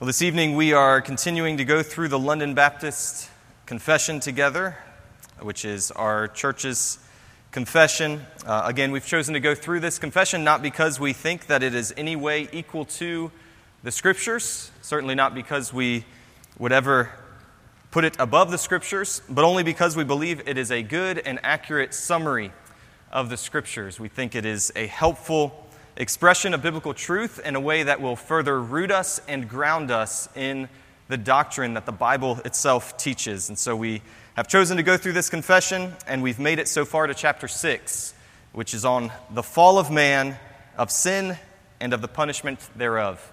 Well, this evening we are continuing to go through the London Baptist Confession together, which is our church's confession. Uh, again, we've chosen to go through this confession not because we think that it is any way equal to the Scriptures, certainly not because we would ever put it above the Scriptures, but only because we believe it is a good and accurate summary of the Scriptures. We think it is a helpful expression of biblical truth in a way that will further root us and ground us in the doctrine that the Bible itself teaches. And so we have chosen to go through this confession, and we've made it so far to chapter 6, which is on the fall of man, of sin, and of the punishment thereof.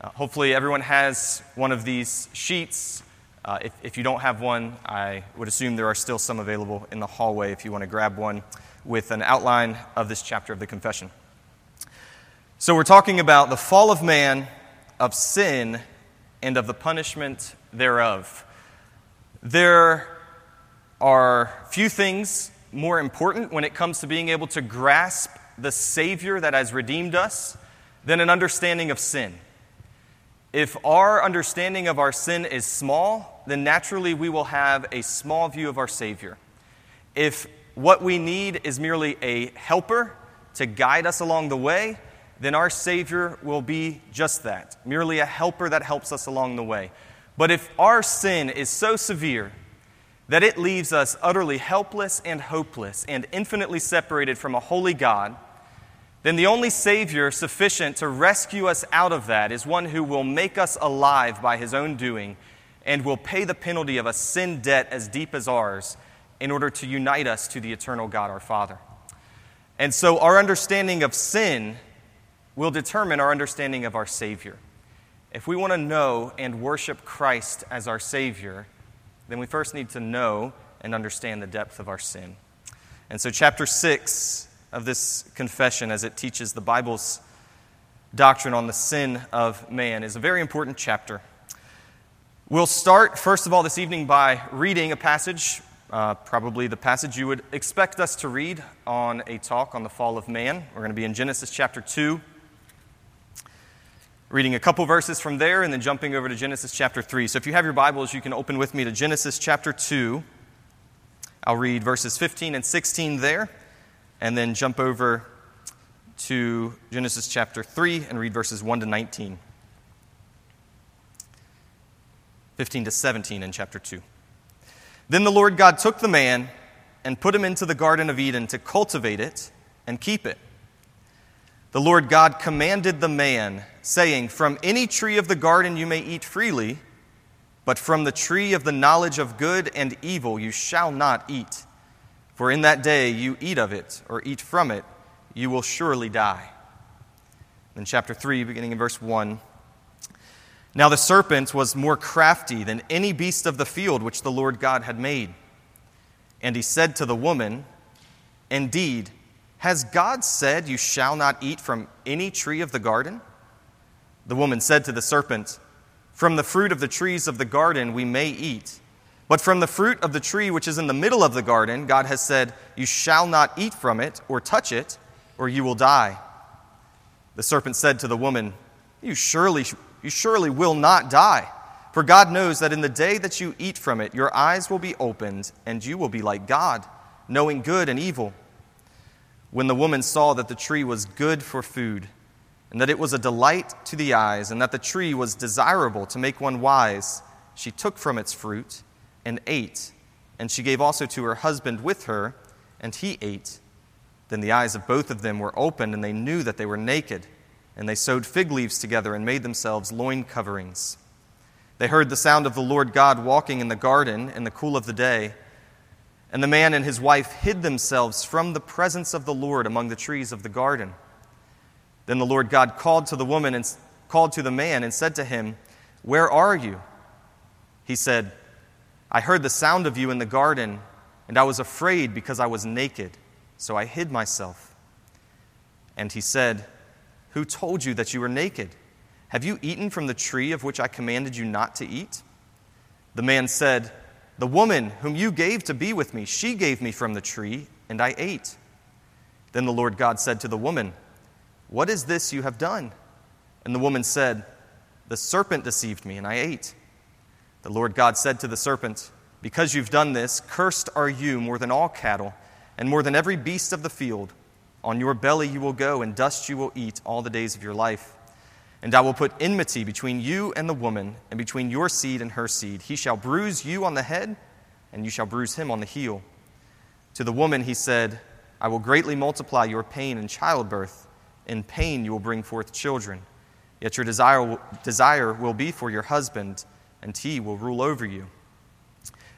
Uh, hopefully, everyone has one of these sheets. Uh, if, if you don't have one, I would assume there are still some available in the hallway if you want to grab one with an outline of this chapter of the confession. So, we're talking about the fall of man, of sin, and of the punishment thereof. There are few things more important when it comes to being able to grasp the Savior that has redeemed us than an understanding of sin. If our understanding of our sin is small, then naturally we will have a small view of our Savior. If what we need is merely a helper to guide us along the way, then our Savior will be just that merely a helper that helps us along the way. But if our sin is so severe that it leaves us utterly helpless and hopeless and infinitely separated from a holy God, then the only Savior sufficient to rescue us out of that is one who will make us alive by his own doing and will pay the penalty of a sin debt as deep as ours in order to unite us to the eternal God our Father. And so our understanding of sin will determine our understanding of our Savior. If we want to know and worship Christ as our Savior, then we first need to know and understand the depth of our sin. And so, chapter 6 of this confession, as it teaches the Bible's doctrine on the sin of man, is a very important chapter. We'll start, first of all, this evening by reading a passage, uh, probably the passage you would expect us to read on a talk on the fall of man. We're going to be in Genesis chapter 2 reading a couple verses from there and then jumping over to Genesis chapter 3. So if you have your Bibles, you can open with me to Genesis chapter 2. I'll read verses 15 and 16 there, and then jump over to Genesis chapter 3 and read verses 1 to 19. 15 to 17 in chapter 2. Then the Lord God took the man and put him into the Garden of Eden to cultivate it and keep it. The Lord God commanded the man, saying, From any tree of the garden you may eat freely, but from the tree of the knowledge of good and evil you shall not eat. For in that day you eat of it, or eat from it, you will surely die. In chapter 3, beginning in verse 1. Now the serpent was more crafty than any beast of the field which the Lord God had made. And he said to the woman, Indeed, has God said, You shall not eat from any tree of the garden? The woman said to the serpent, From the fruit of the trees of the garden we may eat. But from the fruit of the tree which is in the middle of the garden, God has said, You shall not eat from it or touch it, or you will die. The serpent said to the woman, You surely, you surely will not die. For God knows that in the day that you eat from it, your eyes will be opened, and you will be like God, knowing good and evil. When the woman saw that the tree was good for food, and that it was a delight to the eyes, and that the tree was desirable to make one wise, she took from its fruit and ate. And she gave also to her husband with her, and he ate. Then the eyes of both of them were opened, and they knew that they were naked. And they sewed fig leaves together and made themselves loin coverings. They heard the sound of the Lord God walking in the garden in the cool of the day. And the man and his wife hid themselves from the presence of the Lord among the trees of the garden. Then the Lord God called to the woman and called to the man and said to him, Where are you? He said, I heard the sound of you in the garden, and I was afraid because I was naked, so I hid myself. And he said, Who told you that you were naked? Have you eaten from the tree of which I commanded you not to eat? The man said, the woman whom you gave to be with me, she gave me from the tree, and I ate. Then the Lord God said to the woman, What is this you have done? And the woman said, The serpent deceived me, and I ate. The Lord God said to the serpent, Because you've done this, cursed are you more than all cattle, and more than every beast of the field. On your belly you will go, and dust you will eat all the days of your life. And I will put enmity between you and the woman, and between your seed and her seed. He shall bruise you on the head, and you shall bruise him on the heel. To the woman he said, I will greatly multiply your pain in childbirth. In pain you will bring forth children. Yet your desire, desire will be for your husband, and he will rule over you.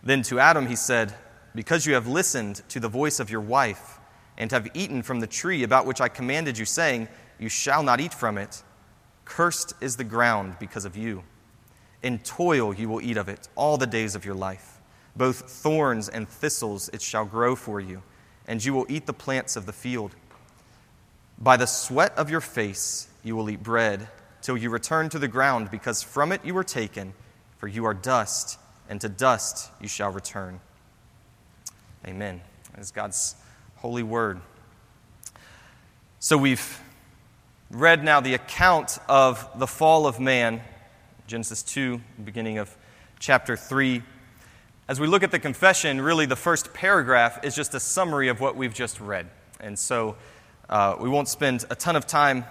Then to Adam he said, Because you have listened to the voice of your wife, and have eaten from the tree about which I commanded you, saying, You shall not eat from it, cursed is the ground because of you. In toil you will eat of it all the days of your life. Both thorns and thistles it shall grow for you, and you will eat the plants of the field. By the sweat of your face you will eat bread till you return to the ground, because from it you were taken, for you are dust, and to dust you shall return. Amen. That is God's holy word. So we've read now the account of the fall of man, Genesis 2, beginning of chapter 3. As we look at the confession, really the first paragraph is just a summary of what we've just read. And so uh, we won't spend a ton of time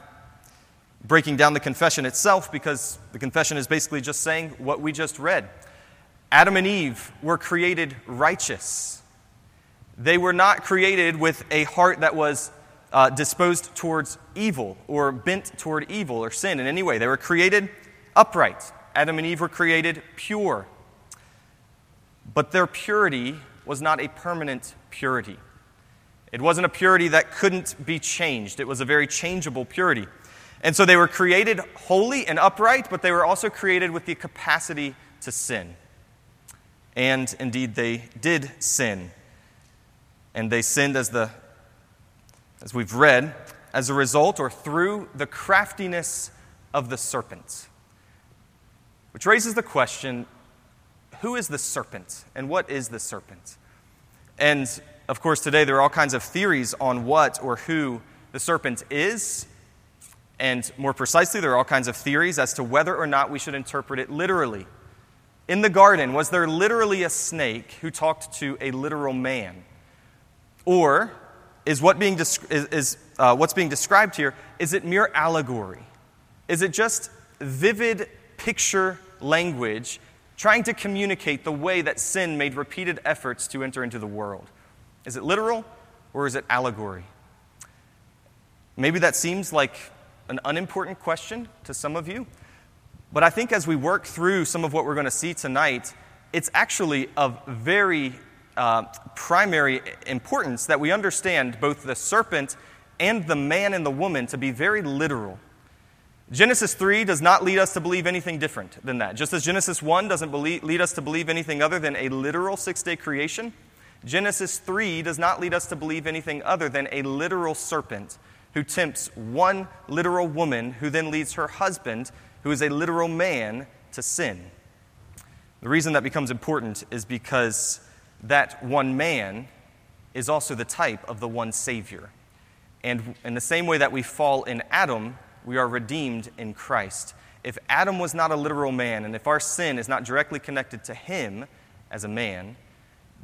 breaking down the confession itself because the confession is basically just saying what we just read. Adam and Eve were created righteous. They were not created with a heart that was uh, disposed towards evil or bent toward evil or sin in any way. They were created upright. Adam and Eve were created pure. But their purity was not a permanent purity. It wasn't a purity that couldn't be changed, it was a very changeable purity. And so they were created holy and upright, but they were also created with the capacity to sin. And indeed, they did sin. And they sinned as, the, as we've read, as a result or through the craftiness of the serpent. Which raises the question who is the serpent and what is the serpent? And of course, today there are all kinds of theories on what or who the serpent is and more precisely, there are all kinds of theories as to whether or not we should interpret it literally. In the garden, was there literally a snake who talked to a literal man? Or is, what being is, is uh, what's being described here, is it mere allegory? Is it just vivid picture language trying to communicate the way that sin made repeated efforts to enter into the world? Is it literal or is it allegory? Maybe that seems like an unimportant question to some of you. But I think as we work through some of what we're going to see tonight, it's actually of very uh, primary importance that we understand both the serpent and the man and the woman to be very literal. Genesis 3 does not lead us to believe anything different than that. Just as Genesis 1 doesn't believe, lead us to believe anything other than a literal six day creation, Genesis 3 does not lead us to believe anything other than a literal serpent who tempts one literal woman who then leads her husband, who is a literal man, to sin. The reason that becomes important is because that one man is also the type of the one Savior. And in the same way that we fall in Adam, we are redeemed in Christ. If Adam was not a literal man, and if our sin is not directly connected to him as a man,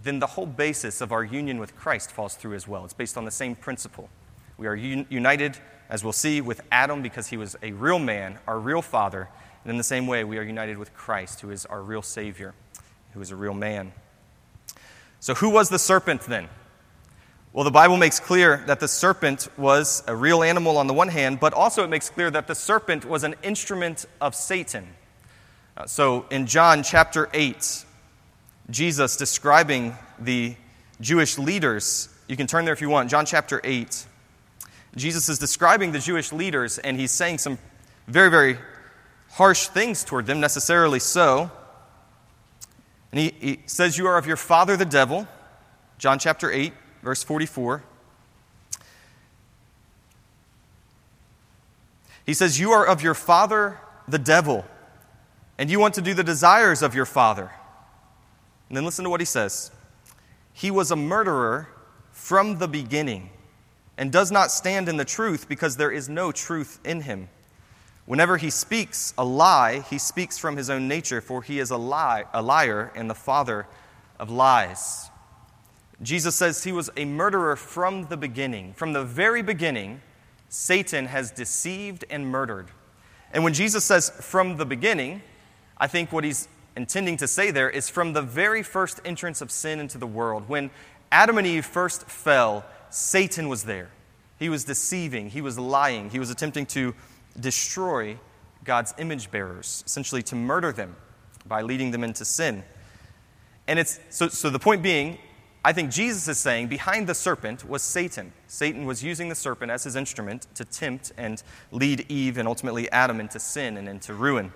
then the whole basis of our union with Christ falls through as well. It's based on the same principle. We are un- united, as we'll see, with Adam because he was a real man, our real father. And in the same way, we are united with Christ, who is our real Savior, who is a real man. So, who was the serpent then? Well, the Bible makes clear that the serpent was a real animal on the one hand, but also it makes clear that the serpent was an instrument of Satan. Uh, so, in John chapter 8, Jesus describing the Jewish leaders, you can turn there if you want, John chapter 8. Jesus is describing the Jewish leaders, and he's saying some very, very harsh things toward them, necessarily so. And he, he says, You are of your father the devil, John chapter 8, verse 44. He says, You are of your father the devil, and you want to do the desires of your father. And then listen to what he says He was a murderer from the beginning and does not stand in the truth because there is no truth in him. Whenever he speaks a lie, he speaks from his own nature, for he is a, lie, a liar and the father of lies. Jesus says he was a murderer from the beginning. From the very beginning, Satan has deceived and murdered. And when Jesus says from the beginning, I think what he's intending to say there is from the very first entrance of sin into the world. When Adam and Eve first fell, Satan was there. He was deceiving, he was lying, he was attempting to destroy God's image bearers, essentially to murder them by leading them into sin. And it's so, so the point being, I think Jesus is saying behind the serpent was Satan. Satan was using the serpent as his instrument to tempt and lead Eve and ultimately Adam into sin and into ruin.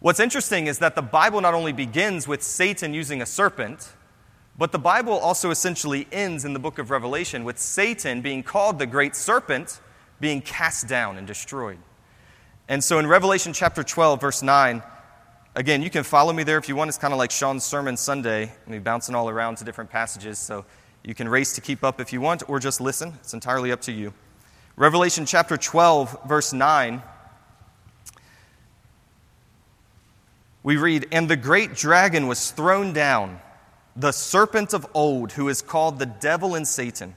What's interesting is that the Bible not only begins with Satan using a serpent, but the Bible also essentially ends in the book of Revelation with Satan being called the great serpent being cast down and destroyed. And so in Revelation chapter 12, verse 9, again, you can follow me there if you want. It's kind of like Sean's Sermon Sunday, me bouncing all around to different passages. So you can race to keep up if you want, or just listen. It's entirely up to you. Revelation chapter 12, verse 9. We read, And the great dragon was thrown down, the serpent of old, who is called the devil and Satan,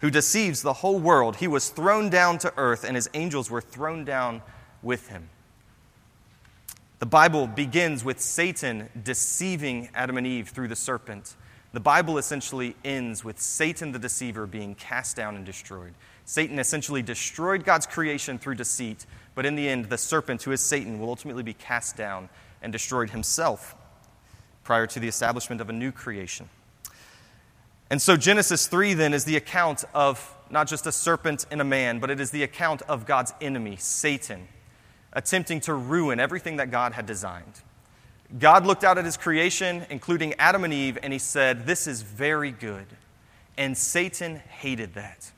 who deceives the whole world. He was thrown down to earth, and his angels were thrown down with him. The Bible begins with Satan deceiving Adam and Eve through the serpent. The Bible essentially ends with Satan the deceiver being cast down and destroyed. Satan essentially destroyed God's creation through deceit, but in the end, the serpent, who is Satan, will ultimately be cast down and destroyed himself prior to the establishment of a new creation. And so, Genesis 3 then is the account of not just a serpent and a man, but it is the account of God's enemy, Satan attempting to ruin everything that God had designed. God looked out at his creation, including Adam and Eve, and he said, This is very good. And Satan hated that.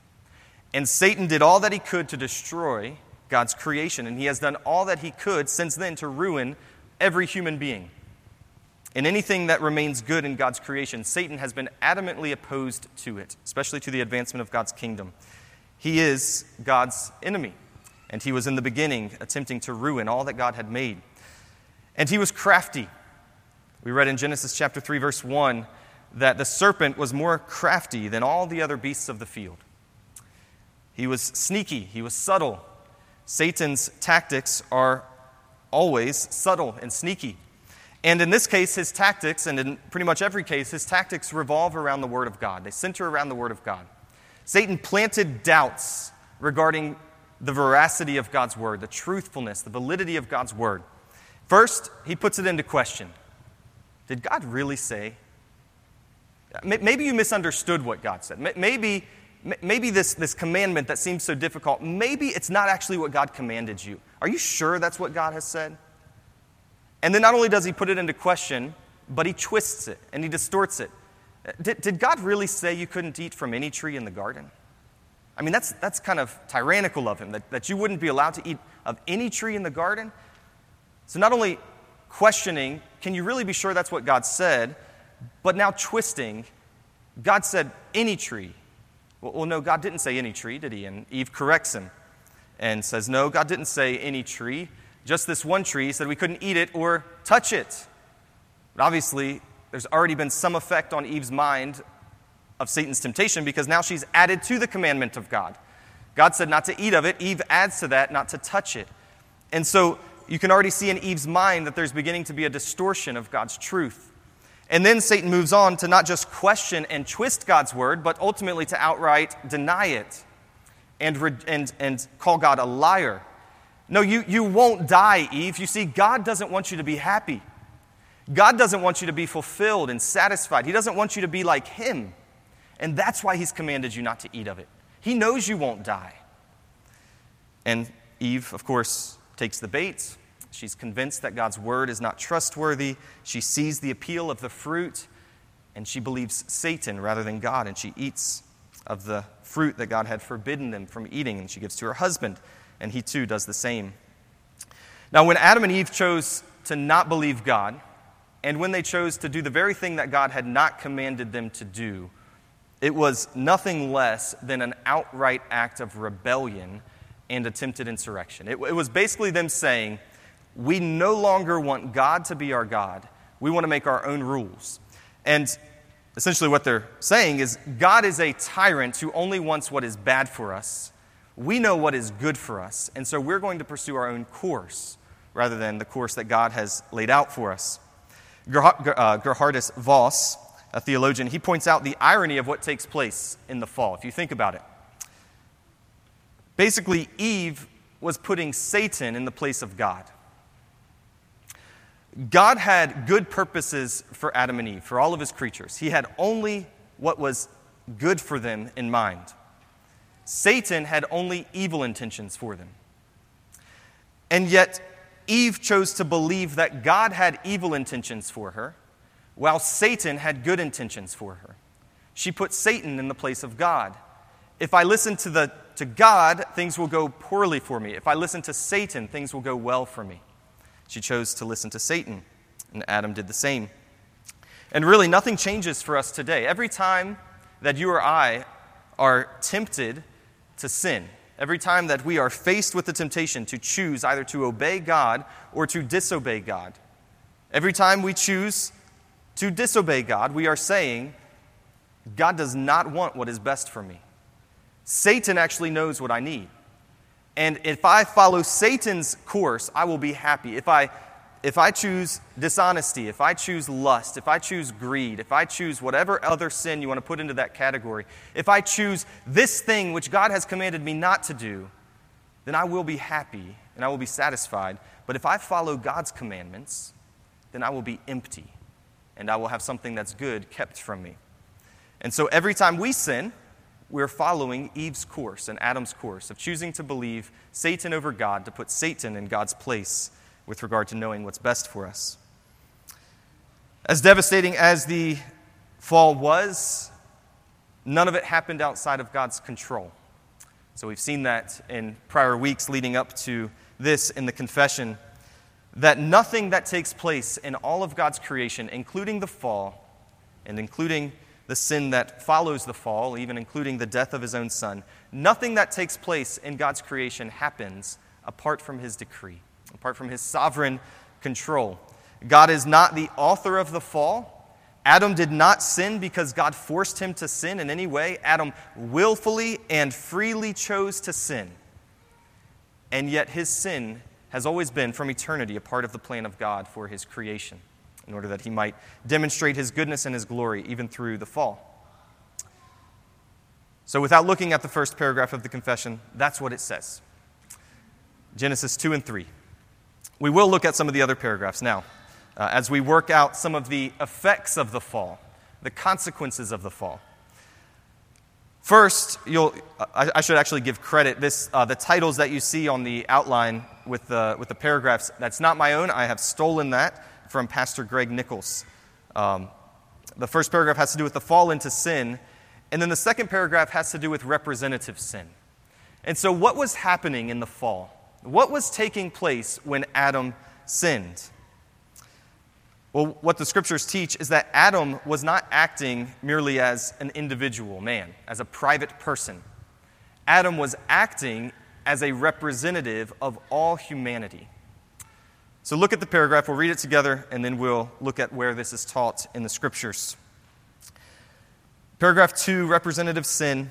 And Satan did all that he could to destroy God's creation, and he has done all that he could since then to ruin every human being. And anything that remains good in God's creation, Satan has been adamantly opposed to it, especially to the advancement of God's kingdom. He is God's enemy and he was in the beginning attempting to ruin all that God had made. And he was crafty. We read in Genesis chapter 3, verse 1, that the serpent was more crafty than all the other beasts of the field. He was sneaky, he was subtle. Satan's tactics are always subtle and sneaky. And in this case, his tactics, and in pretty much every case, his tactics revolve around the Word of God. They center around the Word of God. Satan planted doubts regarding the veracity of God's word, the truthfulness, the validity of God's word. First, he puts it into question Did God really say? Maybe you misunderstood what God said. Maybe, maybe this, this commandment that seems so difficult, maybe it's not actually what God commanded you. Are you sure that's what God has said? And then not only does he put it into question, but he twists it and he distorts it. Uh, did, did God really say you couldn't eat from any tree in the garden? I mean, that's, that's kind of tyrannical of him, that, that you wouldn't be allowed to eat of any tree in the garden. So, not only questioning, can you really be sure that's what God said, but now twisting, God said any tree. Well, no, God didn't say any tree, did he? And Eve corrects him and says, no, God didn't say any tree, just this one tree. He said we couldn't eat it or touch it. But obviously, there's already been some effect on Eve's mind of Satan's temptation because now she's added to the commandment of God. God said not to eat of it. Eve adds to that, not to touch it. And so you can already see in Eve's mind that there's beginning to be a distortion of God's truth. And then Satan moves on to not just question and twist God's word, but ultimately to outright deny it and, and, and call God a liar. No, you, you won't die, Eve. You see, God doesn't want you to be happy. God doesn't want you to be fulfilled and satisfied. He doesn't want you to be like Him. And that's why he's commanded you not to eat of it. He knows you won't die. And Eve, of course, takes the bait. She's convinced that God's word is not trustworthy. She sees the appeal of the fruit, and she believes Satan rather than God, and she eats of the fruit that God had forbidden them from eating, and she gives to her husband, and he too does the same. Now, when Adam and Eve chose to not believe God, and when they chose to do the very thing that God had not commanded them to do, it was nothing less than an outright act of rebellion and attempted insurrection. It, it was basically them saying, We no longer want God to be our God. We want to make our own rules. And essentially, what they're saying is God is a tyrant who only wants what is bad for us. We know what is good for us, and so we're going to pursue our own course rather than the course that God has laid out for us. Uh, Gerhardus Geerhardus Vos, a theologian, he points out the irony of what takes place in the fall, if you think about it. Basically, Eve was putting Satan in the place of God. God had good purposes for Adam and Eve, for all of his creatures. He had only what was good for them in mind. Satan had only evil intentions for them. And yet, Eve chose to believe that God had evil intentions for her, while Satan had good intentions for her. She put Satan in the place of God. If I listen to, the, to God, things will go poorly for me. If I listen to Satan, things will go well for me. She chose to listen to Satan, and Adam did the same. And really, nothing changes for us today. Every time that you or I are tempted to sin, every time that we are faced with the temptation to choose either to obey God or to disobey God, every time we choose to disobey God, we are saying, God does not want what is best for me. Satan actually knows what I need. And if I follow Satan's course, I will be happy. If I, if I choose dishonesty, if I choose lust, if I choose greed, if I choose whatever other sin you want to put into that category, if I choose this thing which God has commanded me not to do, then I will be happy and I will be satisfied. But if I follow God's commandments, then I will be empty and I will have something that's good kept from me. And so every time we sin, we're following Eve's course and Adam's course of choosing to believe Satan over God, to put Satan in God's place with regard to knowing what's best for us. As devastating as the fall was, none of it happened outside of God's control. So we've seen that in prior weeks leading up to this in the confession that nothing that takes place in all of God's creation, including the fall and including the sin that follows the fall, even including the death of his own son, nothing that takes place in God's creation happens apart from his decree, apart from his sovereign control. God is not the author of the fall. Adam did not sin because God forced him to sin in any way. Adam willfully and freely chose to sin. And yet his sin has always been from eternity a part of the plan of God for his creation in order that he might demonstrate his goodness and his glory even through the fall. So, without looking at the first paragraph of the confession, that's what it says Genesis 2 and 3. We will look at some of the other paragraphs now uh, as we work out some of the effects of the fall, the consequences of the fall. First, I, I should actually give credit. This, uh, the titles that you see on the outline with the, with the paragraphs, that's not my own. I have stolen that from Pastor Greg Nichols. Um, the first paragraph has to do with the fall into sin, and then the second paragraph has to do with representative sin. And so, what was happening in the fall? What was taking place when Adam sinned? Well, what the scriptures teach is that Adam was not acting merely as an individual man, as a private person. Adam was acting as a representative of all humanity. So look at the paragraph, we'll read it together, and then we'll look at where this is taught in the scriptures. Paragraph 2, representative sin.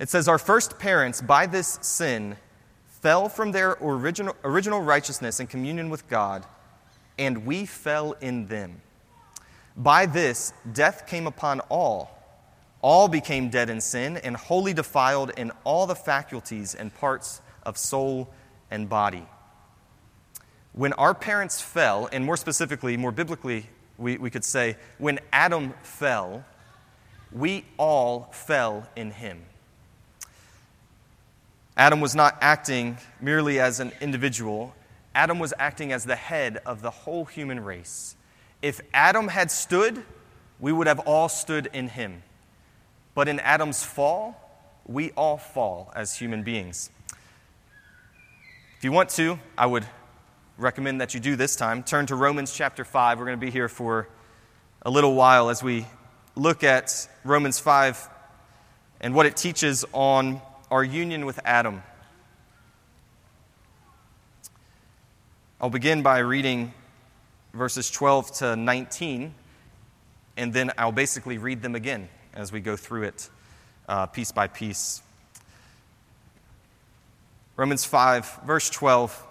It says, Our first parents, by this sin, fell from their original, original righteousness and communion with God, and we fell in them. By this, death came upon all. All became dead in sin and wholly defiled in all the faculties and parts of soul and body when our parents fell, and more specifically, more biblically, we, we could say, when Adam fell, we all fell in him. Adam was not acting merely as an individual, Adam was acting as the head of the whole human race. If Adam had stood, we would have all stood in him. But in Adam's fall, we all fall as human beings. If you want to, I would recommend that you do this time. Turn to Romans chapter 5. We're going to be here for a little while as we look at Romans 5 and what it teaches on our union with Adam. I'll begin by reading verses 12 to 19, and then I'll basically read them again as we go through it uh, piece by piece. Romans 5, verse 12.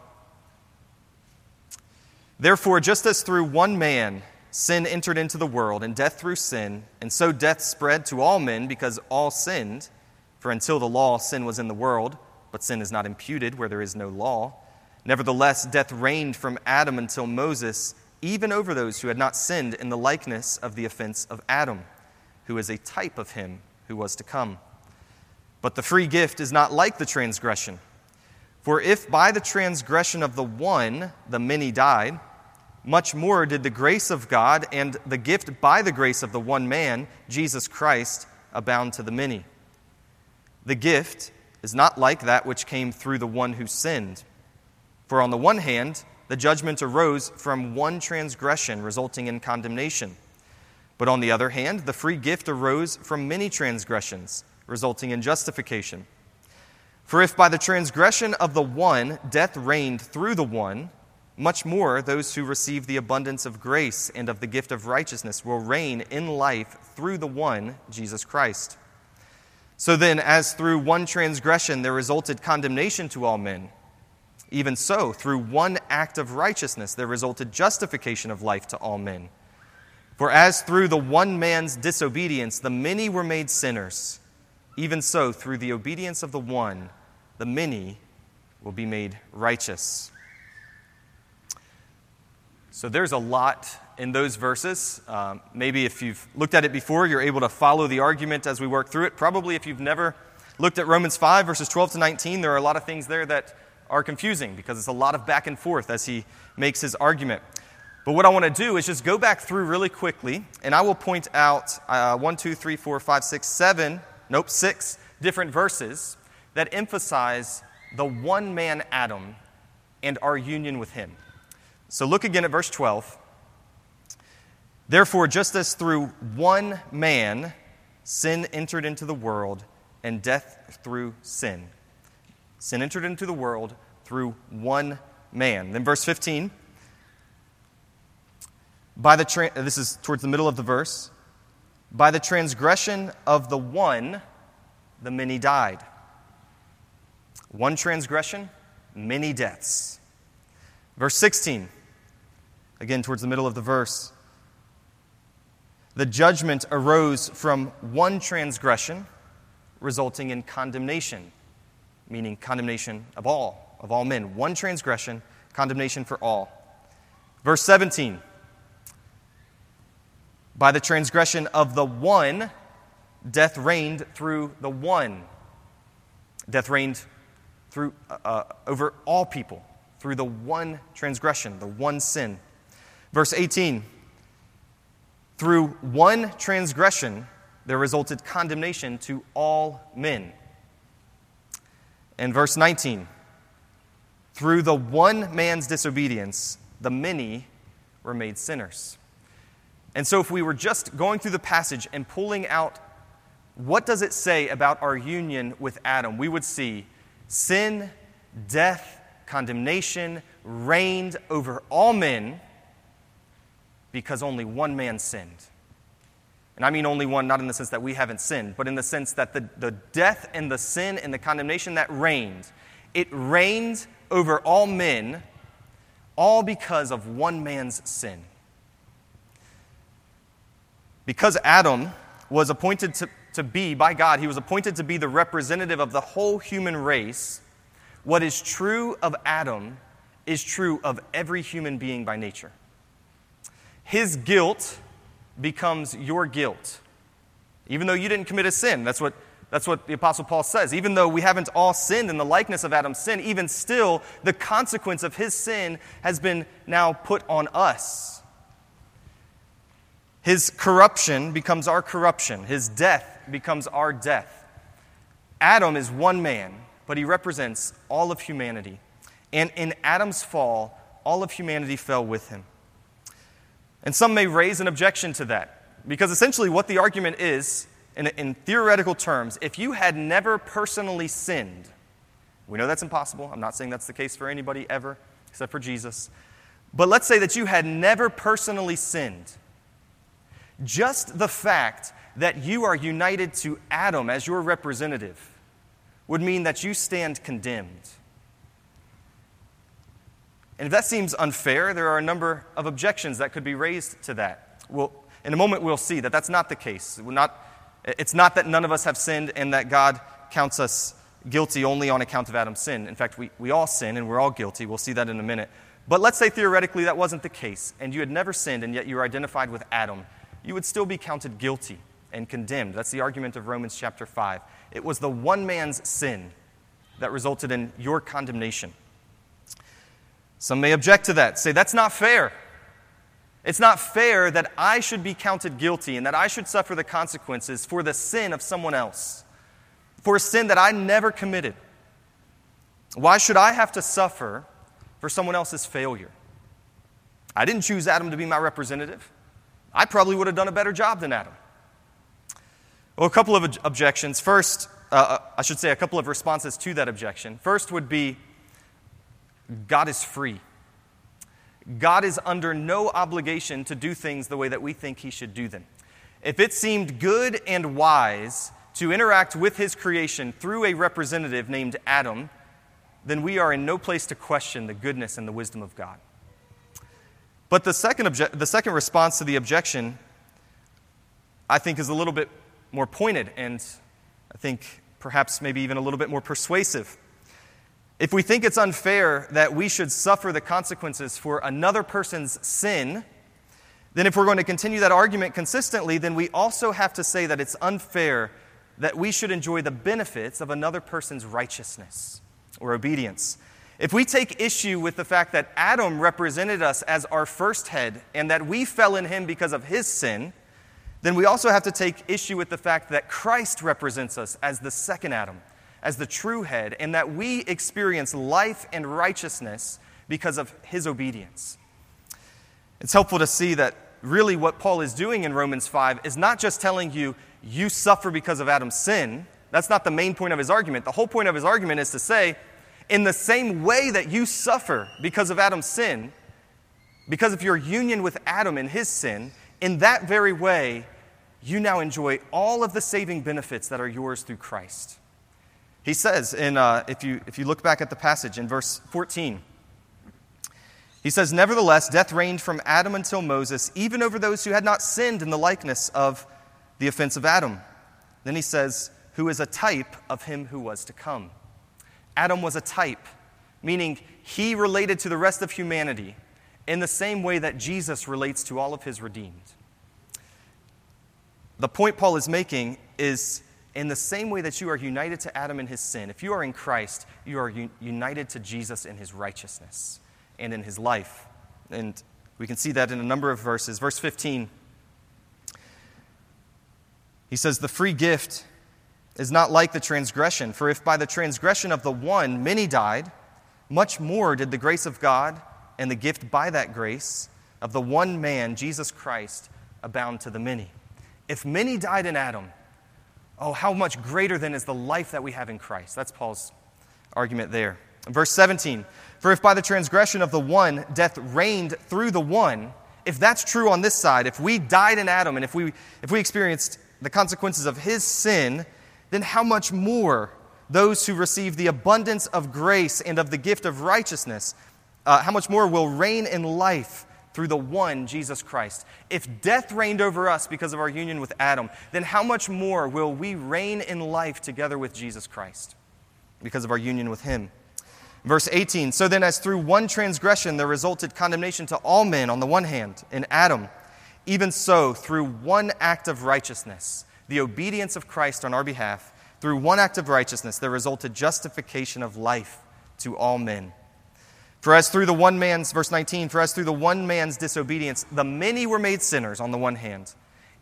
Therefore, just as through one man sin entered into the world, and death through sin, and so death spread to all men because all sinned, for until the law, sin was in the world, but sin is not imputed where there is no law. Nevertheless, death reigned from Adam until Moses, even over those who had not sinned in the likeness of the offense of Adam, who is a type of him who was to come. But the free gift is not like the transgression. For if by the transgression of the one the many died, much more did the grace of God and the gift by the grace of the one man, Jesus Christ, abound to the many. The gift is not like that which came through the one who sinned. For on the one hand, the judgment arose from one transgression, resulting in condemnation. But on the other hand, the free gift arose from many transgressions, resulting in justification. For if by the transgression of the one death reigned through the one, much more those who receive the abundance of grace and of the gift of righteousness will reign in life through the one, Jesus Christ. So then, as through one transgression there resulted condemnation to all men, even so, through one act of righteousness there resulted justification of life to all men. For as through the one man's disobedience the many were made sinners, even so, through the obedience of the one, the many will be made righteous. So there's a lot in those verses. Um, maybe if you've looked at it before, you're able to follow the argument as we work through it. Probably if you've never looked at Romans 5, verses 12 to 19, there are a lot of things there that are confusing because it's a lot of back and forth as he makes his argument. But what I want to do is just go back through really quickly, and I will point out uh, one, two, three, four, five, six, seven, nope, six different verses that emphasize the one man Adam and our union with him. So look again at verse 12. Therefore, just as through one man sin entered into the world, and death through sin. Sin entered into the world through one man. Then, verse 15. By the tra- this is towards the middle of the verse. By the transgression of the one, the many died. One transgression, many deaths. Verse 16, again towards the middle of the verse. The judgment arose from one transgression, resulting in condemnation, meaning condemnation of all, of all men. One transgression, condemnation for all. Verse 17, by the transgression of the one, death reigned through the one. Death reigned through, uh, uh, over all people through the one transgression, the one sin. Verse 18 through one transgression, there resulted condemnation to all men. And verse 19 through the one man's disobedience, the many were made sinners. And so, if we were just going through the passage and pulling out what does it say about our union with Adam, we would see sin, death, condemnation reigned over all men because only one man sinned. And I mean only one, not in the sense that we haven't sinned, but in the sense that the, the death and the sin and the condemnation that reigned, it reigned over all men, all because of one man's sin. Because Adam was appointed to to be, by God, he was appointed to be the representative of the whole human race. What is true of Adam is true of every human being by nature. His guilt becomes your guilt. Even though you didn't commit a sin, that's what, that's what the Apostle Paul says. Even though we haven't all sinned in the likeness of Adam's sin, even still, the consequence of his sin has been now put on us. His corruption becomes our corruption. His death becomes our death. Adam is one man, but he represents all of humanity. And in Adam's fall, all of humanity fell with him. And some may raise an objection to that, because essentially what the argument is, in, in theoretical terms, if you had never personally sinned, we know that's impossible. I'm not saying that's the case for anybody ever. except for Jesus. But let's say that you had never personally sinned. Just the fact that you are united to Adam as your representative would mean that you stand condemned. And if that seems unfair, there are a number of objections that could be raised to that. Well, in a moment, we'll see that that's not the case. Not, it's not that none of us have sinned and that God counts us guilty only on account of Adam's sin. In fact, we, we all sin and we're all guilty. We'll see that in a minute. But let's say theoretically that wasn't the case, and you had never sinned, and yet you were identified with Adam. You would still be counted guilty and condemned. That's the argument of Romans chapter 5. It was the one man's sin that resulted in your condemnation. Some may object to that, say that's not fair. It's not fair that I should be counted guilty and that I should suffer the consequences for the sin of someone else, for a sin that I never committed. Why should I have to suffer for someone else's failure? I didn't choose Adam to be my representative. I probably would have done a better job than Adam. Well, a couple of objections. First, uh, uh, I should say a couple of responses to that objection. First would be God is free. God is under no obligation to do things the way that we think he should do them. If it seemed good and wise to interact with his creation through a representative named Adam, then we are in no place to question the goodness and the wisdom of God. But the second, obje- the second response to the objection, I think, is a little bit more pointed and I think perhaps maybe even a little bit more persuasive. If we think it's unfair that we should suffer the consequences for another person's sin, then if we're going to continue that argument consistently, then we also have to say that it's unfair that we should enjoy the benefits of another person's righteousness or obedience. If we take issue with the fact that Adam represented us as our first head and that we fell in him because of his sin, then we also have to take issue with the fact that Christ represents us as the second Adam as the true head, and that we experience life and righteousness because of his obedience. It's helpful to see that really what Paul is doing in Romans 5 is not just telling you, you suffer because of Adam's sin. That's not the main point of his argument. The whole point of his argument is to say, in the same way that you suffer because of Adam's sin, because of your union with Adam and his sin, in that very way, you now enjoy all of the saving benefits that are yours through Christ. He says, in, uh, if, you, if you look back at the passage in verse 14, he says, Nevertheless, death reigned from Adam until Moses, even over those who had not sinned in the likeness of the offense of Adam. Then he says, Who is a type of him who was to come. Adam was a type, meaning he related to the rest of humanity in the same way that Jesus relates to all of his redeemed. The point Paul is making is in the same way that you are united to Adam in his sin, if you are in Christ, you are un- united to Jesus in his righteousness and in his life. And we can see that in a number of verses. Verse 15, he says, The free gift is not like the transgression, for if by the transgression of the one many died, much more did the grace of God and the gift by that grace of the one man, Jesus Christ, abound to the many. If many died in Adam, oh, how much greater then is the life that we have in Christ? That's Paul's argument there. Verse 17 For if by the transgression of the one death reigned through the one, if that's true on this side, if we died in Adam and if we, if we experienced the consequences of his sin, then how much more those who receive the abundance of grace and of the gift of righteousness, uh, how much more will reign in life through the one, Jesus Christ. If death reigned over us because of our union with Adam, then how much more will we reign in life together with Jesus Christ because of our union with Him? Verse 18 So then, as through one transgression there resulted condemnation to all men on the one hand, in Adam, even so, through one act of righteousness, the obedience of Christ on our behalf, through one act of righteousness, there resulted justification of life to all men. For as through the one man's, verse 19, for as through the one man's disobedience, the many were made sinners on the one hand.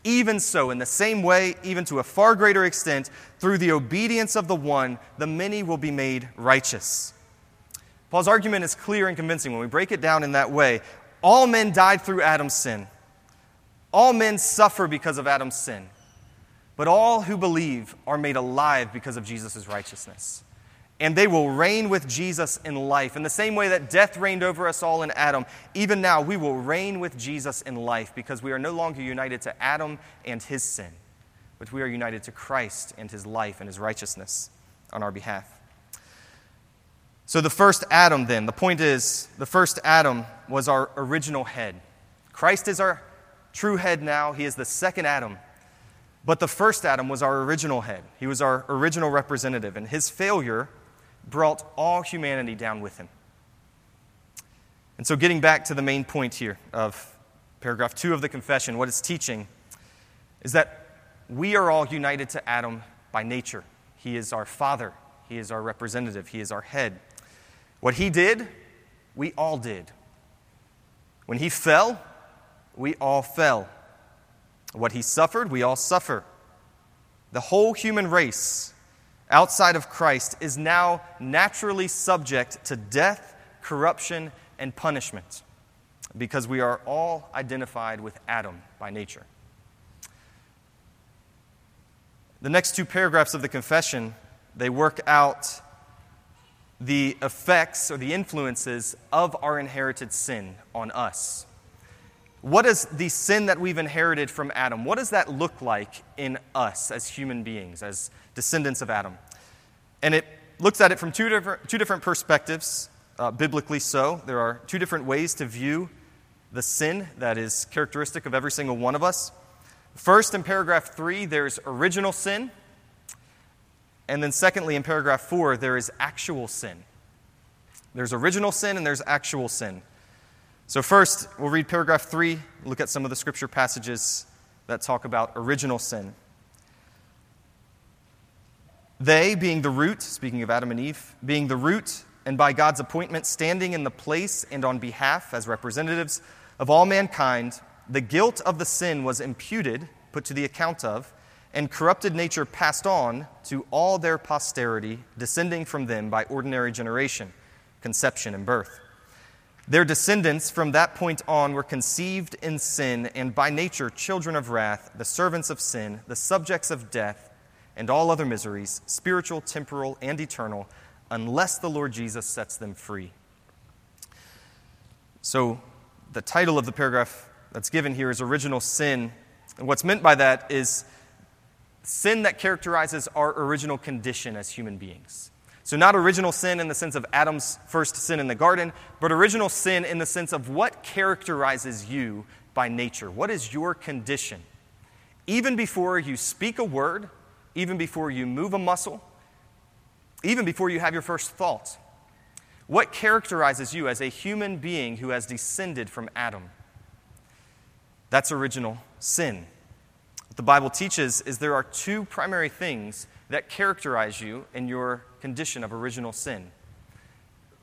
Even so, in the same way, even to a far greater extent, through the obedience of the one, the many will be made righteous. Paul's argument is clear and convincing when we break it down in that way. All men died through Adam's sin. All men suffer because of Adam's sin. But all who believe are made alive because of Jesus' righteousness. And they will reign with Jesus in life. In the same way that death reigned over us all in Adam, even now we will reign with Jesus in life because we are no longer united to Adam and his sin, but we are united to Christ and his life and his righteousness on our behalf. So, the first Adam, then, the point is, the first Adam was our original head. Christ is our true head now. He is the second Adam. But the first Adam was our original head. He was our original representative, and his failure brought all humanity down with him. And so, getting back to the main point here of paragraph two of the confession, what it's teaching is that we are all united to Adam by nature. He is our father, he is our representative, he is our head. What he did, we all did. When he fell, we all fell. What he suffered, we all suffer. The whole human race outside of Christ is now naturally subject to death, corruption, and punishment because we are all identified with Adam by nature. The next two paragraphs of the confession, they work out the effects or the influences of our inherited sin on us. What is the sin that we've inherited from Adam? What does that look like in us as human beings, as descendants of Adam? And it looks at it from two different, two different perspectives, uh, biblically so. There are two different ways to view the sin that is characteristic of every single one of us. First, in paragraph three, there's original sin, and then, secondly, in paragraph four, there is actual sin. There's original sin and there's actual sin. So, first, we'll read paragraph three, look at some of the scripture passages that talk about original sin. They, being the root, speaking of Adam and Eve, being the root, and by God's appointment, standing in the place and on behalf as representatives of all mankind, the guilt of the sin was imputed, put to the account of, and corrupted nature passed on to all their posterity, descending from them by ordinary generation, conception, and birth. Their descendants from that point on were conceived in sin, and by nature children of wrath, the servants of sin, the subjects of death, and all other miseries, spiritual, temporal, and eternal, unless the Lord Jesus sets them free. So, the title of the paragraph that's given here is Original Sin. And what's meant by that is sin that characterizes our original condition as human beings. So, not original sin in the sense of Adam's first sin in the garden, but original sin in the sense of what characterizes you by nature. What is your condition? Even before you speak a word, even before you move a muscle, even before you have your first thought. What characterizes you as a human being who has descended from Adam? That's original sin. What the Bible teaches is there are two primary things that characterize you in your condition of original sin.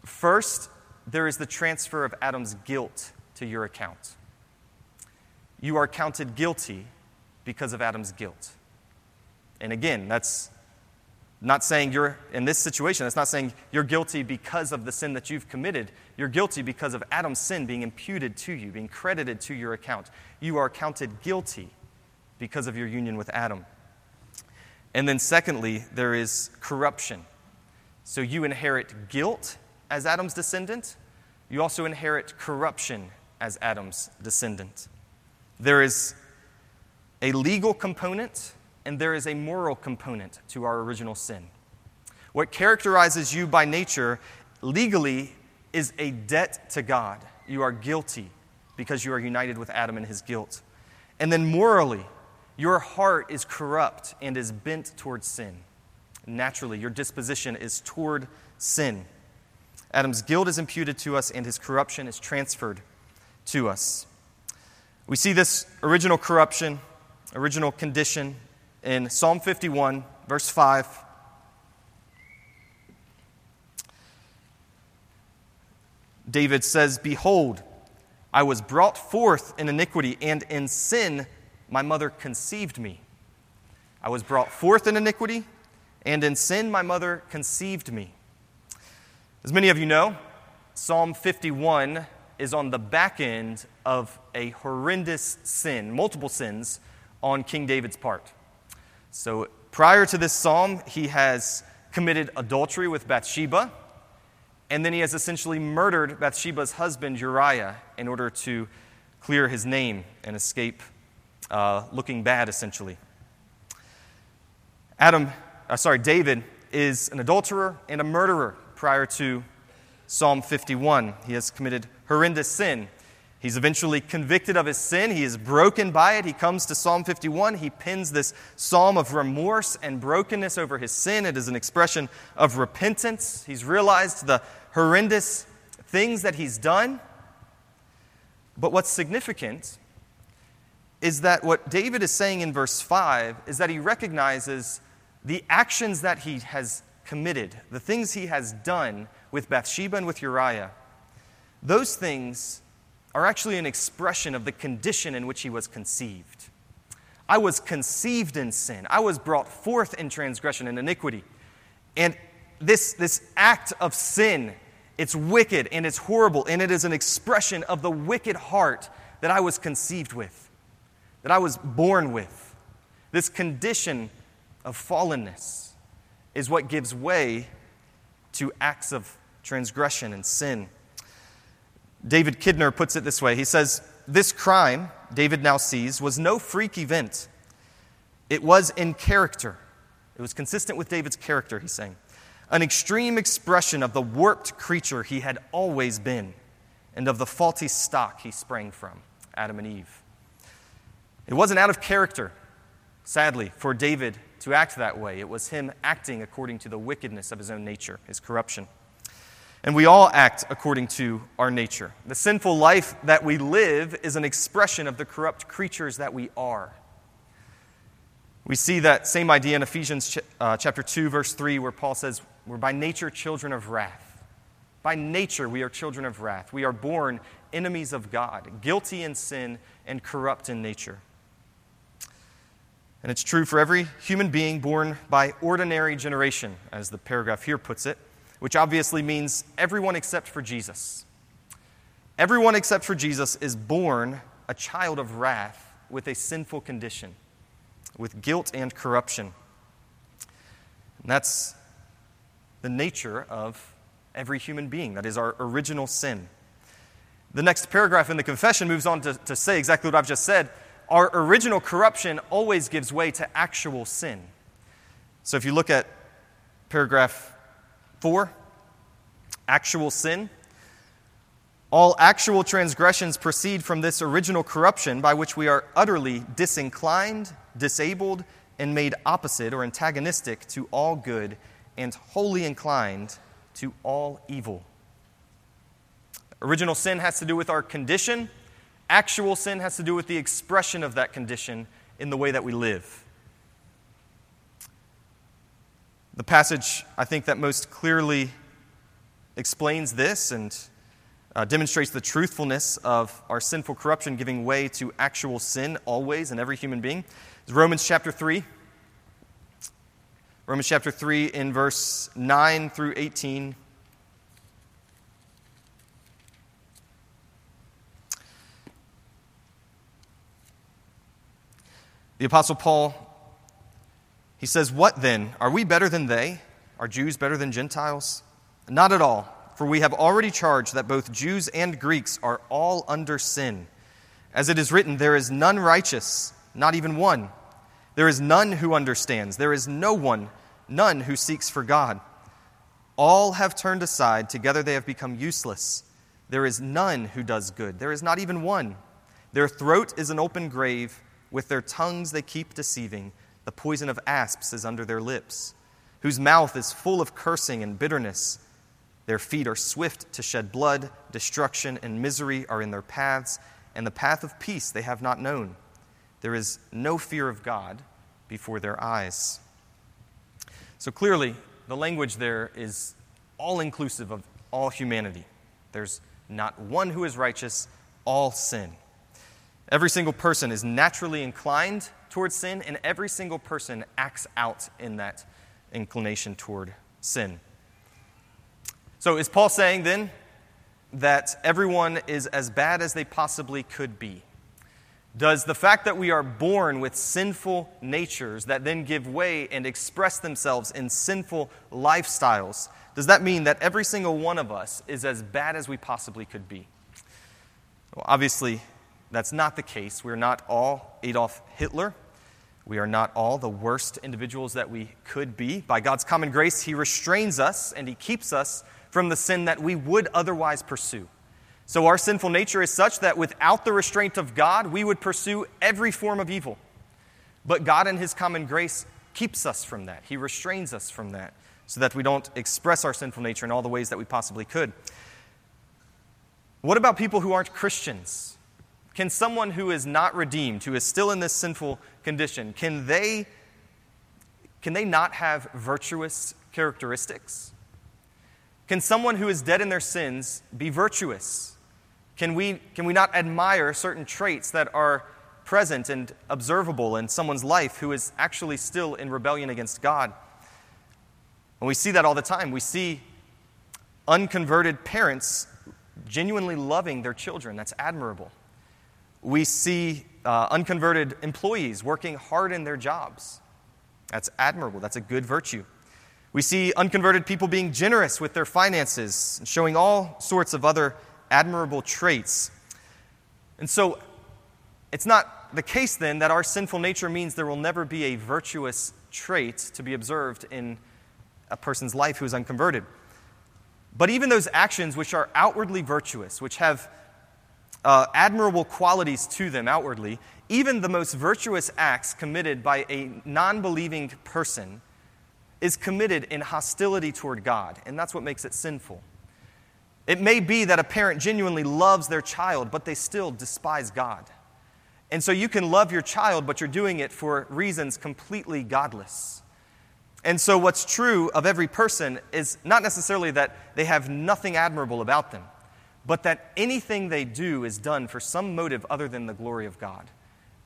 First, there is the transfer of Adam's guilt to your account. You are counted guilty because of Adam's guilt. And again, that's not saying you're in this situation, that's not saying you're guilty because of the sin that you've committed. You're guilty because of Adam's sin being imputed to you, being credited to your account. You are counted guilty because of your union with Adam. And then, secondly, there is corruption. So you inherit guilt as Adam's descendant, you also inherit corruption as Adam's descendant. There is a legal component and there is a moral component to our original sin. What characterizes you by nature legally is a debt to God. You are guilty because you are united with Adam in his guilt. And then morally, your heart is corrupt and is bent towards sin. Naturally, your disposition is toward sin. Adam's guilt is imputed to us, and his corruption is transferred to us. We see this original corruption, original condition in Psalm 51, verse 5. David says, Behold, I was brought forth in iniquity, and in sin my mother conceived me. I was brought forth in iniquity, and in sin my mother conceived me. As many of you know, Psalm 51 is on the back end of a horrendous sin, multiple sins, on King David's part. So prior to this psalm, he has committed adultery with Bathsheba, and then he has essentially murdered Bathsheba's husband, Uriah, in order to clear his name and escape uh, looking bad, essentially. Adam, uh, sorry, David is an adulterer and a murderer prior to Psalm 51. He has committed horrendous sin. He's eventually convicted of his sin. He is broken by it. He comes to Psalm 51. He pins this psalm of remorse and brokenness over his sin. It is an expression of repentance. He's realized the horrendous things that he's done. But what's significant is that what David is saying in verse 5 is that he recognizes the actions that he has committed, the things he has done with Bathsheba and with Uriah. Those things are actually an expression of the condition in which he was conceived. I was conceived in sin. I was brought forth in transgression and iniquity. And this, this act of sin, it's wicked and it's horrible, and it is an expression of the wicked heart that I was conceived with, that I was born with. This condition of fallenness is what gives way to acts of transgression and sin. David Kidner puts it this way He says, This crime, David now sees, was no freak event. It was in character. It was consistent with David's character, he's saying. An extreme expression of the warped creature he had always been and of the faulty stock he sprang from, Adam and Eve. It wasn't out of character, sadly, for David to act that way. It was him acting according to the wickedness of his own nature, his corruption. And we all act according to our nature. The sinful life that we live is an expression of the corrupt creatures that we are. We see that same idea in Ephesians uh, chapter 2, verse 3, where Paul says, We're by nature children of wrath. By nature, we are children of wrath. We are born enemies of God, guilty in sin and corrupt in nature. And it's true for every human being born by ordinary generation, as the paragraph here puts it which obviously means everyone except for Jesus. Everyone except for Jesus is born a child of wrath with a sinful condition, with guilt and corruption. And that's the nature of every human being. That is our original sin. The next paragraph in the confession moves on to, to say exactly what I've just said. Our original corruption always gives way to actual sin. So if you look at paragraph 4. Actual sin. All actual transgressions proceed from this original corruption by which we are utterly disinclined, disabled, and made opposite or antagonistic to all good and wholly inclined to all evil. Original sin has to do with our condition. Actual sin has to do with the expression of that condition in the way that we live. The passage, I think, that most clearly explains this and uh, demonstrates the truthfulness of our sinful corruption giving way to actual sin always in every human being is Romans chapter 3. Romans chapter 3 in verse 9 through 18. The Apostle Paul he says, What then? Are we better than they? Are Jews better than Gentiles? Not at all, for we have already charged that both Jews and Greeks are all under sin. As it is written, there is none righteous, not even one. There is none who understands. There is no one, none who seeks for God. All have turned aside. Together they have become useless. There is none who does good. There is not even one. Their throat is an open grave. With their tongues they keep deceiving. The poison of asps is under their lips, whose mouth is full of cursing and bitterness. Their feet are swift to shed blood, destruction and misery are in their paths, and the path of peace they have not known. There is no fear of God before their eyes. So clearly, the language there is all inclusive of all humanity. There's not one who is righteous, all sin. Every single person is naturally inclined towards sin, and every single person acts out in that inclination toward sin. So, is Paul saying then that everyone is as bad as they possibly could be? Does the fact that we are born with sinful natures that then give way and express themselves in sinful lifestyles, does that mean that every single one of us is as bad as we possibly could be? Well, obviously, that's not the case. We're not all Adolf Hitler. We are not all the worst individuals that we could be. By God's common grace, He restrains us and He keeps us from the sin that we would otherwise pursue. So, our sinful nature is such that without the restraint of God, we would pursue every form of evil. But God, in His common grace, keeps us from that. He restrains us from that so that we don't express our sinful nature in all the ways that we possibly could. What about people who aren't Christians? Can someone who is not redeemed, who is still in this sinful condition, can they, can they not have virtuous characteristics? Can someone who is dead in their sins be virtuous? Can we, can we not admire certain traits that are present and observable in someone's life who is actually still in rebellion against God? And we see that all the time. We see unconverted parents genuinely loving their children. That's admirable. We see uh, unconverted employees working hard in their jobs. That's admirable. That's a good virtue. We see unconverted people being generous with their finances, and showing all sorts of other admirable traits. And so, it's not the case then that our sinful nature means there will never be a virtuous trait to be observed in a person's life who is unconverted. But even those actions which are outwardly virtuous, which have uh, admirable qualities to them outwardly, even the most virtuous acts committed by a non believing person is committed in hostility toward God, and that's what makes it sinful. It may be that a parent genuinely loves their child, but they still despise God. And so you can love your child, but you're doing it for reasons completely godless. And so, what's true of every person is not necessarily that they have nothing admirable about them, but that anything they do is done for some motive other than the glory of God.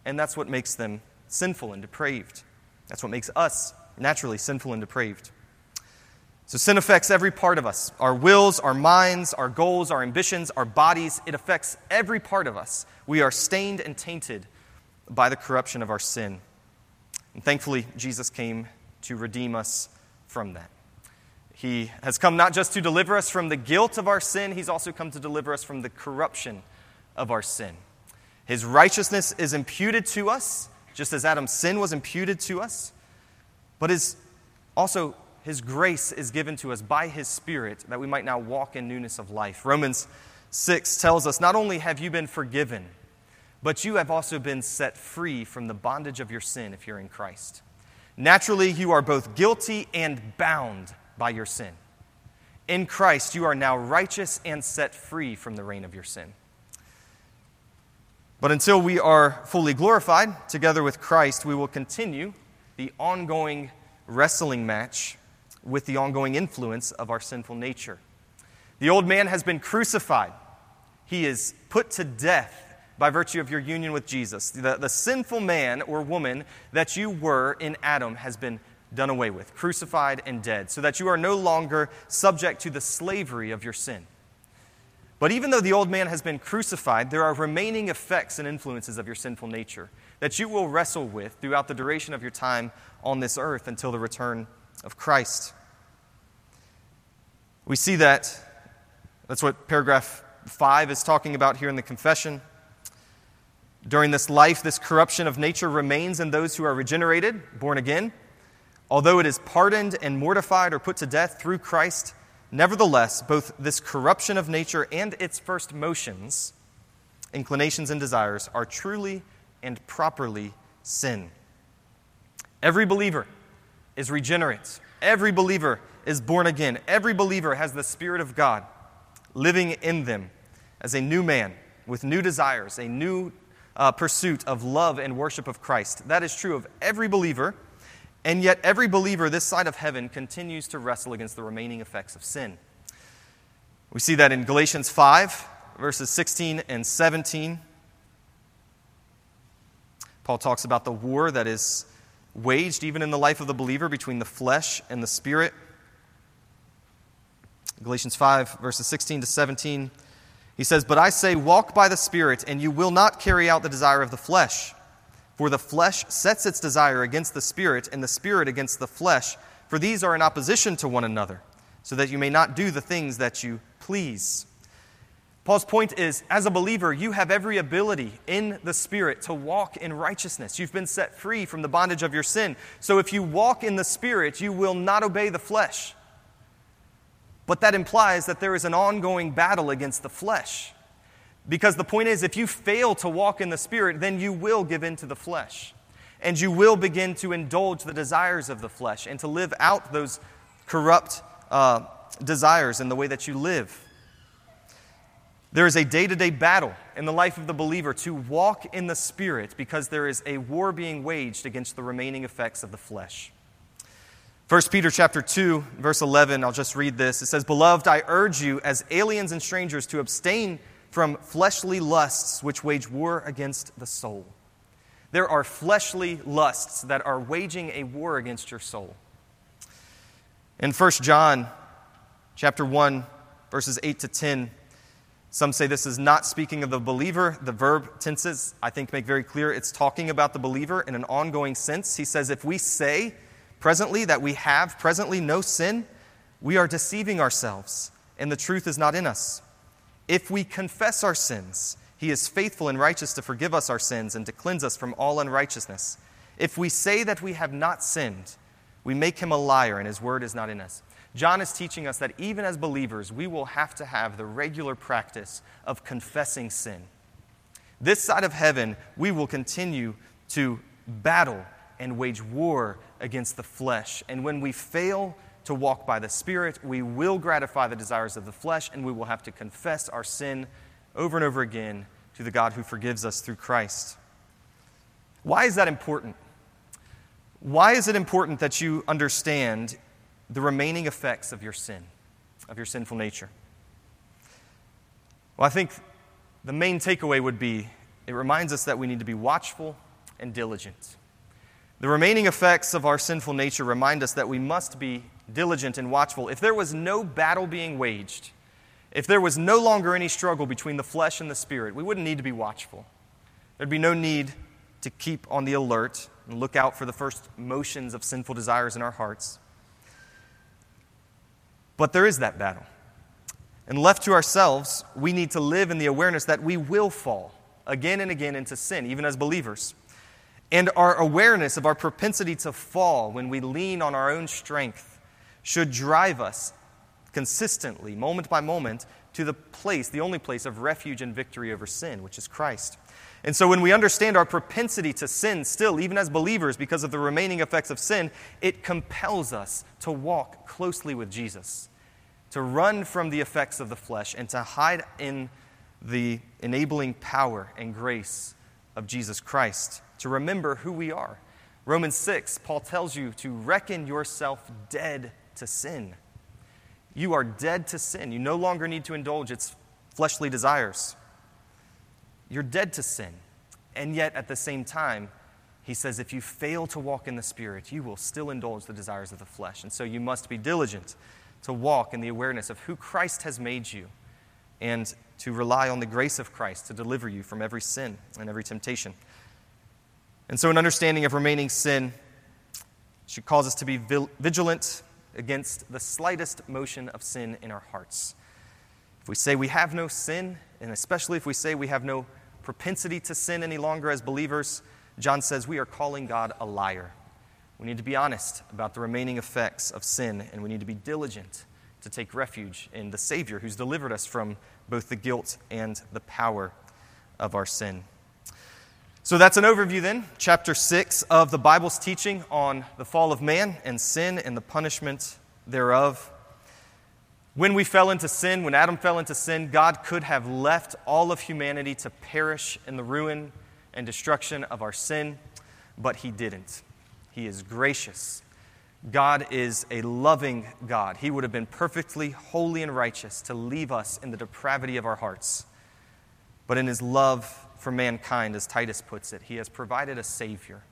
And that's what makes them sinful and depraved. That's what makes us naturally sinful and depraved. So, sin affects every part of us our wills, our minds, our goals, our ambitions, our bodies. It affects every part of us. We are stained and tainted by the corruption of our sin. And thankfully, Jesus came to redeem us from that. He has come not just to deliver us from the guilt of our sin, He's also come to deliver us from the corruption of our sin. His righteousness is imputed to us, just as Adam's sin was imputed to us, but his, also His grace is given to us by His Spirit that we might now walk in newness of life. Romans 6 tells us not only have you been forgiven, but you have also been set free from the bondage of your sin if you're in Christ. Naturally, you are both guilty and bound by your sin. In Christ, you are now righteous and set free from the reign of your sin. But until we are fully glorified together with Christ, we will continue the ongoing wrestling match with the ongoing influence of our sinful nature. The old man has been crucified, he is put to death by virtue of your union with Jesus. The, the sinful man or woman that you were in Adam has been done away with, crucified and dead, so that you are no longer subject to the slavery of your sin. But even though the old man has been crucified, there are remaining effects and influences of your sinful nature that you will wrestle with throughout the duration of your time on this earth until the return of Christ. We see that. That's what paragraph 5 is talking about here in the confession. During this life, this corruption of nature remains in those who are regenerated, born again. Although it is pardoned and mortified or put to death through Christ, nevertheless, both this corruption of nature and its first motions, inclinations, and desires are truly and properly sin. Every believer is regenerate. Every believer is born again. Every believer has the Spirit of God living in them as a new man with new desires, a new uh, pursuit of love and worship of Christ. That is true of every believer, and yet every believer this side of heaven continues to wrestle against the remaining effects of sin. We see that in Galatians 5, verses 16 and 17. Paul talks about the war that is waged even in the life of the believer between the flesh and the spirit. Galatians 5, verses 16 to 17. He says, But I say, walk by the Spirit, and you will not carry out the desire of the flesh. For the flesh sets its desire against the Spirit, and the Spirit against the flesh, for these are in opposition to one another, so that you may not do the things that you please. Paul's point is as a believer, you have every ability in the Spirit to walk in righteousness. You've been set free from the bondage of your sin. So if you walk in the Spirit, you will not obey the flesh. But that implies that there is an ongoing battle against the flesh. Because the point is, if you fail to walk in the Spirit, then you will give in to the flesh. And you will begin to indulge the desires of the flesh and to live out those corrupt uh, desires in the way that you live. There is a day to day battle in the life of the believer to walk in the Spirit because there is a war being waged against the remaining effects of the flesh. 1 Peter chapter 2 verse 11 I'll just read this it says beloved I urge you as aliens and strangers to abstain from fleshly lusts which wage war against the soul there are fleshly lusts that are waging a war against your soul in 1 John chapter 1 verses 8 to 10 some say this is not speaking of the believer. The verb tenses, I think, make very clear it's talking about the believer in an ongoing sense. He says, If we say presently that we have presently no sin, we are deceiving ourselves, and the truth is not in us. If we confess our sins, he is faithful and righteous to forgive us our sins and to cleanse us from all unrighteousness. If we say that we have not sinned, we make him a liar, and his word is not in us. John is teaching us that even as believers, we will have to have the regular practice of confessing sin. This side of heaven, we will continue to battle and wage war against the flesh. And when we fail to walk by the Spirit, we will gratify the desires of the flesh, and we will have to confess our sin over and over again to the God who forgives us through Christ. Why is that important? Why is it important that you understand the remaining effects of your sin, of your sinful nature? Well, I think the main takeaway would be it reminds us that we need to be watchful and diligent. The remaining effects of our sinful nature remind us that we must be diligent and watchful. If there was no battle being waged, if there was no longer any struggle between the flesh and the spirit, we wouldn't need to be watchful. There'd be no need to keep on the alert and look out for the first motions of sinful desires in our hearts. But there is that battle. And left to ourselves, we need to live in the awareness that we will fall again and again into sin, even as believers. And our awareness of our propensity to fall when we lean on our own strength should drive us consistently, moment by moment, to the place, the only place of refuge and victory over sin, which is Christ. And so when we understand our propensity to sin still, even as believers, because of the remaining effects of sin, it compels us to walk closely with Jesus, to run from the effects of the flesh, and to hide in the enabling power and grace of Jesus Christ to remember who we are. Romans 6, Paul tells you to reckon yourself dead to sin. You are dead to sin. You no longer need to indulge its fleshly desires. You're dead to sin. And yet, at the same time, he says if you fail to walk in the Spirit, you will still indulge the desires of the flesh. And so you must be diligent to walk in the awareness of who Christ has made you and to rely on the grace of Christ to deliver you from every sin and every temptation. And so, an understanding of remaining sin should cause us to be vigilant against the slightest motion of sin in our hearts. If we say we have no sin, and especially if we say we have no propensity to sin any longer as believers, John says we are calling God a liar. We need to be honest about the remaining effects of sin, and we need to be diligent to take refuge in the Savior who's delivered us from both the guilt and the power of our sin. So that's an overview then, chapter 6 of the Bible's teaching on the fall of man and sin and the punishment thereof. When we fell into sin, when Adam fell into sin, God could have left all of humanity to perish in the ruin and destruction of our sin, but He didn't. He is gracious. God is a loving God. He would have been perfectly holy and righteous to leave us in the depravity of our hearts. But in His love, for mankind, as Titus puts it. He has provided a Savior.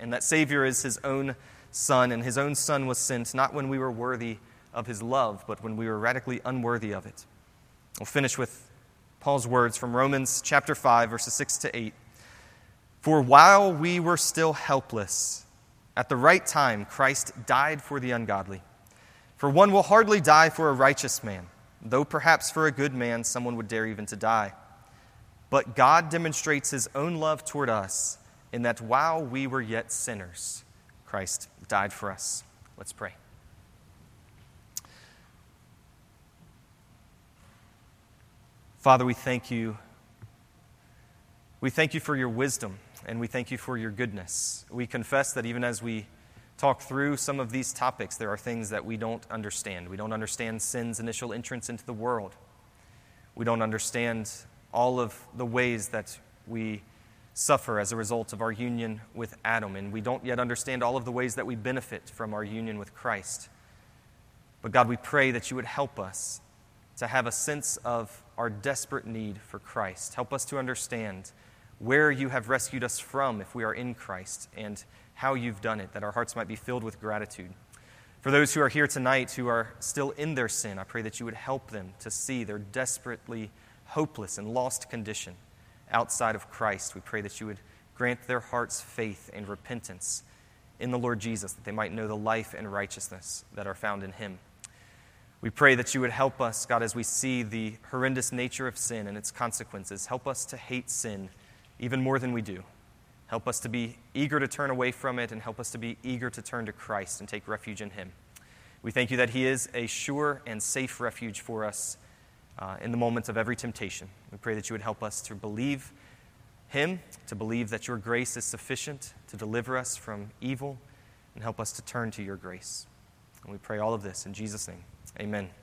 And that Savior is His own Son, and His own Son was sent not when we were worthy of His love, but when we were radically unworthy of it. We'll finish with Paul's words from Romans chapter 5, verses 6 to 8. For while we were still helpless, at the right time, Christ died for the ungodly. For one will hardly die for a righteous man, though perhaps for a good man someone would dare even to die. But God demonstrates his own love toward us in that while we were yet sinners, Christ died for us. Let's pray. Father, we thank you. We thank you for your wisdom and we thank you for your goodness. We confess that even as we talk through some of these topics, there are things that we don't understand. We don't understand sin's initial entrance into the world. We don't understand all of the ways that we suffer as a result of our union with Adam, and we don't yet understand all of the ways that we benefit from our union with Christ. But God, we pray that you would help us to have a sense of our desperate need for Christ. Help us to understand where you have rescued us from if we are in Christ and how you've done it, that our hearts might be filled with gratitude. For those who are here tonight who are still in their sin, I pray that you would help them to see their desperately hopeless and lost condition outside of Christ. We pray that you would grant their hearts faith and repentance in the Lord Jesus, that they might know the life and righteousness that are found in him. We pray that you would help us, God, as we see the horrendous nature of sin and its consequences. Help us to hate sin even more than we do. Help us to be eager to turn away from it and help us to be eager to turn to Christ and take refuge in Him. We thank you that He is a sure and safe refuge for us uh, in the moments of every temptation. We pray that you would help us to believe Him, to believe that your grace is sufficient to deliver us from evil, and help us to turn to your grace. And we pray all of this in Jesus' name. Amen.